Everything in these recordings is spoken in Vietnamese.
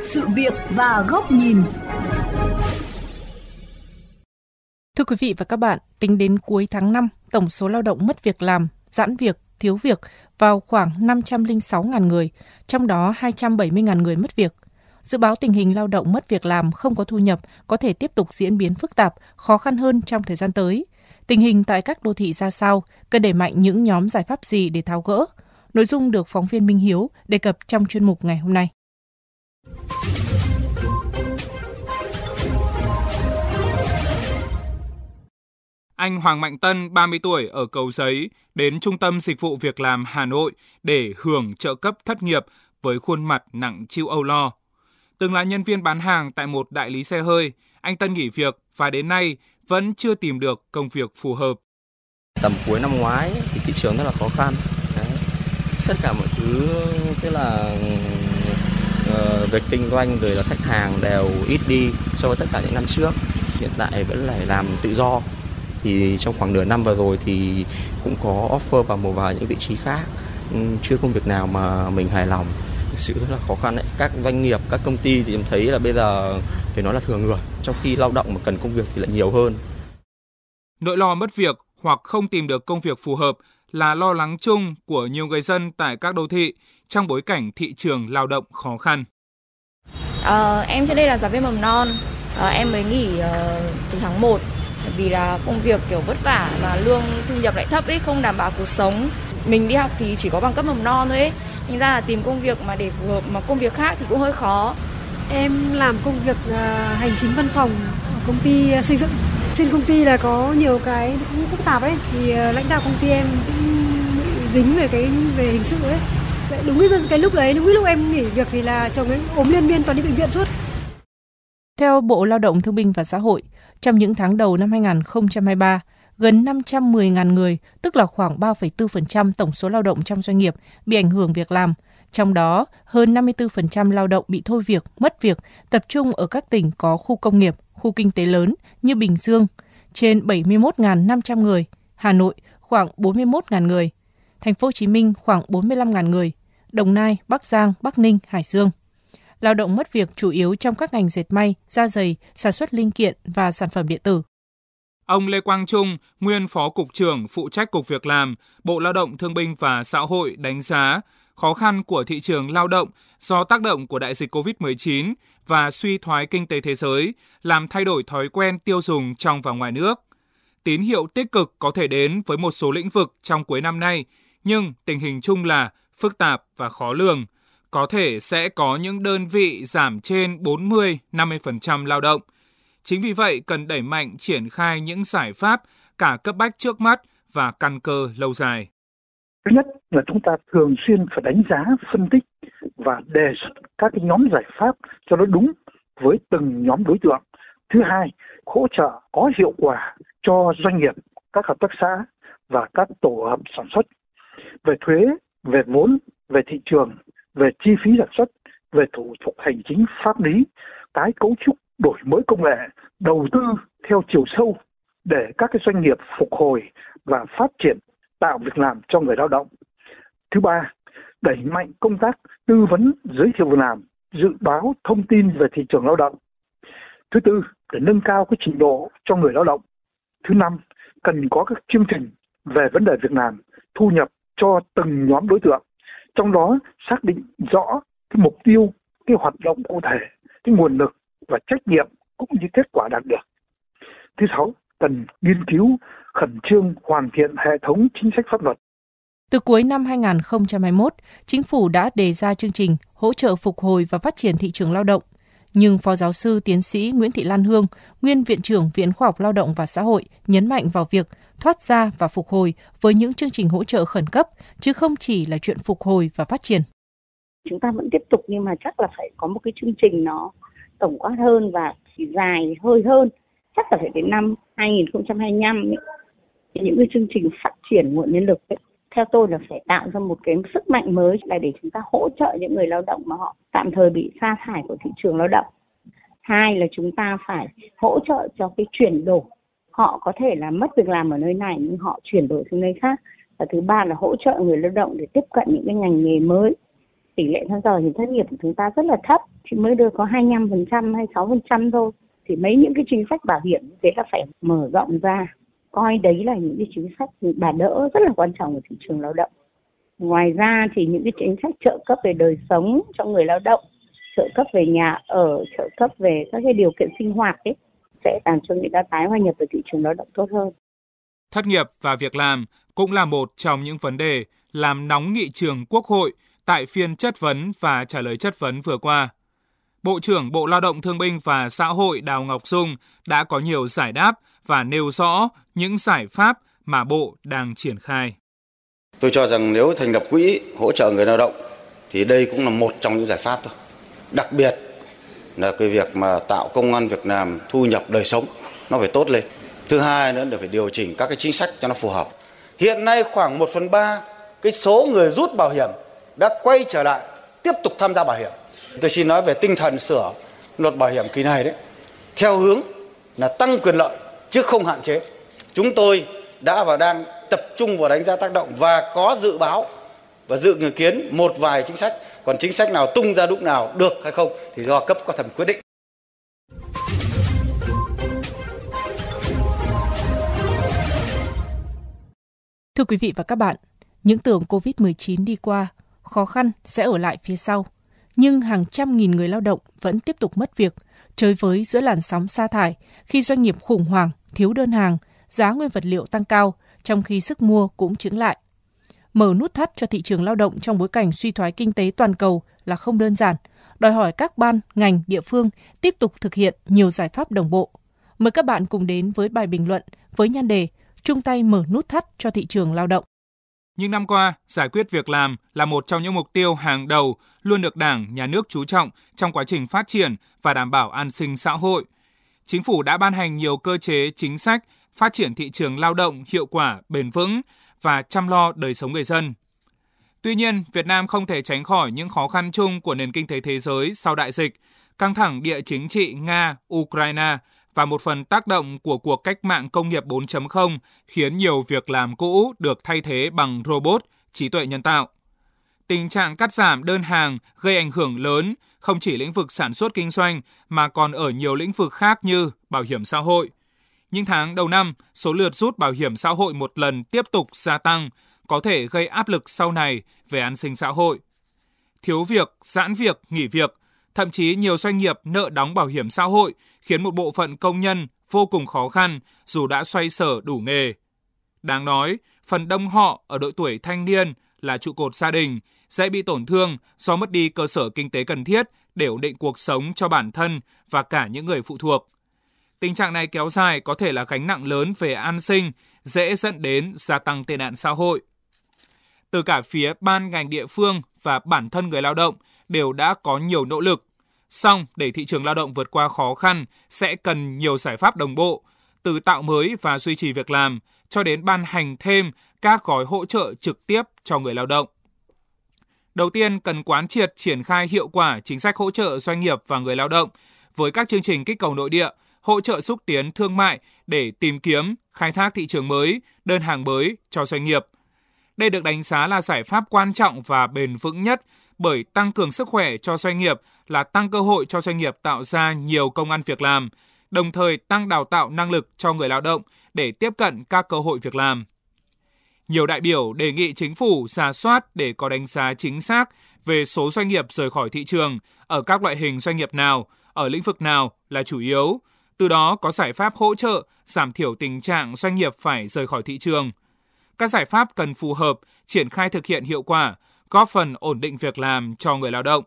Sự việc và góc nhìn. Thưa quý vị và các bạn, tính đến cuối tháng 5, tổng số lao động mất việc làm, giãn việc, thiếu việc vào khoảng 506.000 người, trong đó 270.000 người mất việc. Dự báo tình hình lao động mất việc làm không có thu nhập có thể tiếp tục diễn biến phức tạp, khó khăn hơn trong thời gian tới. Tình hình tại các đô thị ra sao, cần đẩy mạnh những nhóm giải pháp gì để tháo gỡ? Nội dung được phóng viên Minh Hiếu đề cập trong chuyên mục ngày hôm nay. Anh Hoàng Mạnh Tân, 30 tuổi, ở Cầu Giấy, đến Trung tâm Dịch vụ Việc làm Hà Nội để hưởng trợ cấp thất nghiệp với khuôn mặt nặng chịu âu lo. Từng là nhân viên bán hàng tại một đại lý xe hơi, anh Tân nghỉ việc và đến nay vẫn chưa tìm được công việc phù hợp. Tầm cuối năm ngoái thì thị trường rất là khó khăn. Đấy. Tất cả mọi thứ tức là uh, việc kinh doanh rồi là khách hàng đều ít đi so với tất cả những năm trước. Hiện tại vẫn lại làm tự do. Thì trong khoảng nửa năm vừa rồi thì cũng có offer vào một vài những vị trí khác. Ừ, chưa công việc nào mà mình hài lòng thực sự rất là khó khăn đấy. Các doanh nghiệp, các công ty thì em thấy là bây giờ phải nói là thừa người, trong khi lao động mà cần công việc thì lại nhiều hơn. Nỗi lo mất việc hoặc không tìm được công việc phù hợp là lo lắng chung của nhiều người dân tại các đô thị trong bối cảnh thị trường lao động khó khăn. À, em trước đây là giáo viên mầm non, à, em mới nghỉ uh, từ tháng 1 vì là công việc kiểu vất vả và lương thu nhập lại thấp ấy, không đảm bảo cuộc sống. Mình đi học thì chỉ có bằng cấp mầm non thôi ấy, thành ra là tìm công việc mà để phù hợp mà công việc khác thì cũng hơi khó. Em làm công việc uh, hành chính văn phòng ở công ty uh, xây dựng. Trên công ty là có nhiều cái cũng phức tạp ấy thì uh, lãnh đạo công ty em cũng dính về cái về hình sự ấy. Đúng cái, cái lúc đấy, đúng cái lúc em nghỉ việc thì là chồng ấy ốm liên miên toàn đi bệnh viện suốt. Theo Bộ Lao động Thương binh và Xã hội, trong những tháng đầu năm 2023, gần 510.000 người, tức là khoảng 3,4% tổng số lao động trong doanh nghiệp bị ảnh hưởng việc làm. Trong đó, hơn 54% lao động bị thôi việc, mất việc, tập trung ở các tỉnh có khu công nghiệp, khu kinh tế lớn như Bình Dương, trên 71.500 người, Hà Nội khoảng 41.000 người, Thành phố Hồ Chí Minh khoảng 45.000 người, Đồng Nai, Bắc Giang, Bắc Ninh, Hải Dương. Lao động mất việc chủ yếu trong các ngành dệt may, da giày, sản xuất linh kiện và sản phẩm điện tử. Ông Lê Quang Trung, nguyên Phó Cục trưởng phụ trách Cục Việc làm, Bộ Lao động Thương binh và Xã hội đánh giá khó khăn của thị trường lao động do tác động của đại dịch COVID-19 và suy thoái kinh tế thế giới làm thay đổi thói quen tiêu dùng trong và ngoài nước. Tín hiệu tích cực có thể đến với một số lĩnh vực trong cuối năm nay, nhưng tình hình chung là phức tạp và khó lường. Có thể sẽ có những đơn vị giảm trên 40-50% lao động – Chính vì vậy, cần đẩy mạnh triển khai những giải pháp cả cấp bách trước mắt và căn cơ lâu dài. Thứ nhất là chúng ta thường xuyên phải đánh giá, phân tích và đề xuất các cái nhóm giải pháp cho nó đúng với từng nhóm đối tượng. Thứ hai, hỗ trợ có hiệu quả cho doanh nghiệp, các hợp tác xã và các tổ hợp sản xuất về thuế, về vốn, về thị trường, về chi phí sản xuất, về thủ tục hành chính pháp lý, tái cấu trúc đổi mới công nghệ, đầu tư theo chiều sâu để các cái doanh nghiệp phục hồi và phát triển tạo việc làm cho người lao động. Thứ ba, đẩy mạnh công tác tư vấn giới thiệu việc làm, dự báo thông tin về thị trường lao động. Thứ tư, để nâng cao cái trình độ cho người lao động. Thứ năm, cần có các chương trình về vấn đề việc làm, thu nhập cho từng nhóm đối tượng. Trong đó xác định rõ cái mục tiêu, cái hoạt động cụ thể, cái nguồn lực và trách nhiệm cũng như kết quả đạt được. Thứ sáu, cần nghiên cứu khẩn trương hoàn thiện hệ thống chính sách pháp luật. Từ cuối năm 2021, chính phủ đã đề ra chương trình hỗ trợ phục hồi và phát triển thị trường lao động. Nhưng Phó giáo sư tiến sĩ Nguyễn Thị Lan Hương, nguyên Viện trưởng Viện Khoa học Lao động và Xã hội, nhấn mạnh vào việc thoát ra và phục hồi với những chương trình hỗ trợ khẩn cấp, chứ không chỉ là chuyện phục hồi và phát triển. Chúng ta vẫn tiếp tục nhưng mà chắc là phải có một cái chương trình nó tổng quát hơn và dài hơi hơn. Chắc là phải đến năm 2025 ấy. Thì những cái chương trình phát triển nguồn nhân lực ấy, theo tôi là phải tạo ra một cái sức mạnh mới là để chúng ta hỗ trợ những người lao động mà họ tạm thời bị sa thải của thị trường lao động. Hai là chúng ta phải hỗ trợ cho cái chuyển đổi. Họ có thể là mất việc làm ở nơi này nhưng họ chuyển đổi sang nơi khác. Và thứ ba là hỗ trợ người lao động để tiếp cận những cái ngành nghề mới tỷ lệ tham gia bảo hiểm thất nghiệp của chúng ta rất là thấp, chỉ mới được có 25% hay 6% thôi. Thì mấy những cái chính sách bảo hiểm như thế là phải mở rộng ra. Coi đấy là những cái chính sách bà đỡ rất là quan trọng của thị trường lao động. Ngoài ra thì những cái chính sách trợ cấp về đời sống cho người lao động, trợ cấp về nhà ở, trợ cấp về các cái điều kiện sinh hoạt ấy, sẽ làm cho người ta tái hòa nhập vào thị trường lao động tốt hơn. Thất nghiệp và việc làm cũng là một trong những vấn đề làm nóng nghị trường Quốc hội tại phiên chất vấn và trả lời chất vấn vừa qua. Bộ trưởng Bộ Lao động Thương binh và Xã hội Đào Ngọc Dung đã có nhiều giải đáp và nêu rõ những giải pháp mà Bộ đang triển khai. Tôi cho rằng nếu thành lập quỹ hỗ trợ người lao động thì đây cũng là một trong những giải pháp thôi. Đặc biệt là cái việc mà tạo công an việc làm, thu nhập đời sống nó phải tốt lên. Thứ hai nữa là phải điều chỉnh các cái chính sách cho nó phù hợp. Hiện nay khoảng 1 phần 3 cái số người rút bảo hiểm đã quay trở lại tiếp tục tham gia bảo hiểm. Tôi xin nói về tinh thần sửa luật bảo hiểm kỳ này đấy. Theo hướng là tăng quyền lợi chứ không hạn chế. Chúng tôi đã và đang tập trung vào đánh giá tác động và có dự báo và dự ngờ kiến một vài chính sách. Còn chính sách nào tung ra lúc nào được hay không thì do cấp có thẩm quyết định. Thưa quý vị và các bạn, những tưởng COVID-19 đi qua, khó khăn sẽ ở lại phía sau. Nhưng hàng trăm nghìn người lao động vẫn tiếp tục mất việc, chơi với giữa làn sóng sa thải khi doanh nghiệp khủng hoảng, thiếu đơn hàng, giá nguyên vật liệu tăng cao, trong khi sức mua cũng chứng lại. Mở nút thắt cho thị trường lao động trong bối cảnh suy thoái kinh tế toàn cầu là không đơn giản, đòi hỏi các ban, ngành, địa phương tiếp tục thực hiện nhiều giải pháp đồng bộ. Mời các bạn cùng đến với bài bình luận với nhan đề chung tay mở nút thắt cho thị trường lao động. Những năm qua, giải quyết việc làm là một trong những mục tiêu hàng đầu luôn được Đảng, Nhà nước chú trọng trong quá trình phát triển và đảm bảo an sinh xã hội. Chính phủ đã ban hành nhiều cơ chế chính sách phát triển thị trường lao động hiệu quả, bền vững và chăm lo đời sống người dân. Tuy nhiên, Việt Nam không thể tránh khỏi những khó khăn chung của nền kinh tế thế giới sau đại dịch, căng thẳng địa chính trị Nga, Ukraine và một phần tác động của cuộc cách mạng công nghiệp 4.0 khiến nhiều việc làm cũ được thay thế bằng robot, trí tuệ nhân tạo. Tình trạng cắt giảm đơn hàng gây ảnh hưởng lớn không chỉ lĩnh vực sản xuất kinh doanh mà còn ở nhiều lĩnh vực khác như bảo hiểm xã hội. Những tháng đầu năm, số lượt rút bảo hiểm xã hội một lần tiếp tục gia tăng, có thể gây áp lực sau này về an sinh xã hội. Thiếu việc, giãn việc, nghỉ việc – Thậm chí nhiều doanh nghiệp nợ đóng bảo hiểm xã hội khiến một bộ phận công nhân vô cùng khó khăn dù đã xoay sở đủ nghề. Đáng nói, phần đông họ ở độ tuổi thanh niên là trụ cột gia đình sẽ bị tổn thương do mất đi cơ sở kinh tế cần thiết để ổn định cuộc sống cho bản thân và cả những người phụ thuộc. Tình trạng này kéo dài có thể là gánh nặng lớn về an sinh, dễ dẫn đến gia tăng tệ nạn xã hội. Từ cả phía ban ngành địa phương và bản thân người lao động đều đã có nhiều nỗ lực Song, để thị trường lao động vượt qua khó khăn sẽ cần nhiều giải pháp đồng bộ, từ tạo mới và duy trì việc làm cho đến ban hành thêm các gói hỗ trợ trực tiếp cho người lao động. Đầu tiên, cần quán triệt triển khai hiệu quả chính sách hỗ trợ doanh nghiệp và người lao động với các chương trình kích cầu nội địa, hỗ trợ xúc tiến thương mại để tìm kiếm, khai thác thị trường mới, đơn hàng mới cho doanh nghiệp. Đây được đánh giá là giải pháp quan trọng và bền vững nhất bởi tăng cường sức khỏe cho doanh nghiệp là tăng cơ hội cho doanh nghiệp tạo ra nhiều công ăn việc làm, đồng thời tăng đào tạo năng lực cho người lao động để tiếp cận các cơ hội việc làm. Nhiều đại biểu đề nghị chính phủ giả soát để có đánh giá chính xác về số doanh nghiệp rời khỏi thị trường ở các loại hình doanh nghiệp nào, ở lĩnh vực nào là chủ yếu, từ đó có giải pháp hỗ trợ giảm thiểu tình trạng doanh nghiệp phải rời khỏi thị trường. Các giải pháp cần phù hợp, triển khai thực hiện hiệu quả, góp phần ổn định việc làm cho người lao động.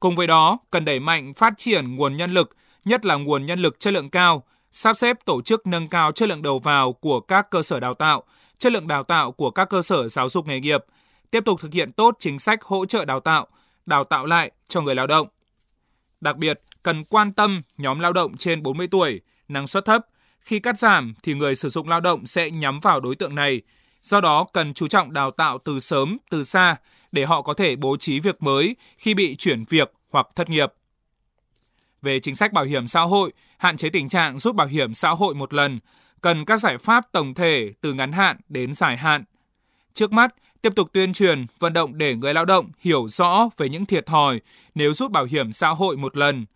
Cùng với đó, cần đẩy mạnh phát triển nguồn nhân lực, nhất là nguồn nhân lực chất lượng cao, sắp xếp tổ chức nâng cao chất lượng đầu vào của các cơ sở đào tạo, chất lượng đào tạo của các cơ sở giáo dục nghề nghiệp, tiếp tục thực hiện tốt chính sách hỗ trợ đào tạo, đào tạo lại cho người lao động. Đặc biệt, cần quan tâm nhóm lao động trên 40 tuổi, năng suất thấp. Khi cắt giảm thì người sử dụng lao động sẽ nhắm vào đối tượng này, Do đó, cần chú trọng đào tạo từ sớm, từ xa để họ có thể bố trí việc mới khi bị chuyển việc hoặc thất nghiệp. Về chính sách bảo hiểm xã hội, hạn chế tình trạng rút bảo hiểm xã hội một lần, cần các giải pháp tổng thể từ ngắn hạn đến dài hạn. Trước mắt, tiếp tục tuyên truyền, vận động để người lao động hiểu rõ về những thiệt thòi nếu rút bảo hiểm xã hội một lần.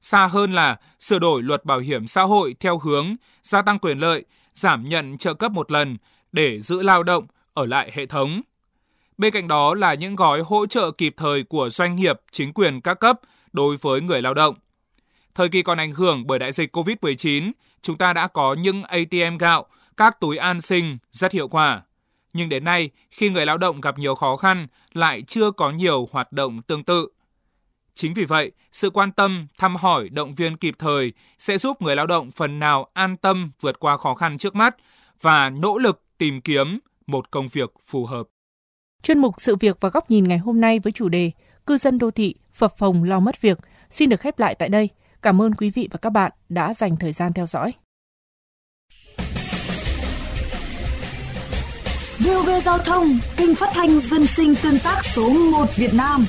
Xa hơn là sửa đổi luật bảo hiểm xã hội theo hướng gia tăng quyền lợi, giảm nhận trợ cấp một lần để giữ lao động ở lại hệ thống. Bên cạnh đó là những gói hỗ trợ kịp thời của doanh nghiệp, chính quyền các cấp đối với người lao động. Thời kỳ còn ảnh hưởng bởi đại dịch COVID-19, chúng ta đã có những ATM gạo, các túi an sinh rất hiệu quả. Nhưng đến nay, khi người lao động gặp nhiều khó khăn, lại chưa có nhiều hoạt động tương tự. Chính vì vậy, sự quan tâm, thăm hỏi, động viên kịp thời sẽ giúp người lao động phần nào an tâm vượt qua khó khăn trước mắt và nỗ lực tìm kiếm một công việc phù hợp. Chuyên mục Sự việc và góc nhìn ngày hôm nay với chủ đề Cư dân đô thị phập phồng lo mất việc xin được khép lại tại đây. Cảm ơn quý vị và các bạn đã dành thời gian theo dõi. VOV Giao thông, kênh phát thanh dân sinh tương tác số 1 Việt Nam.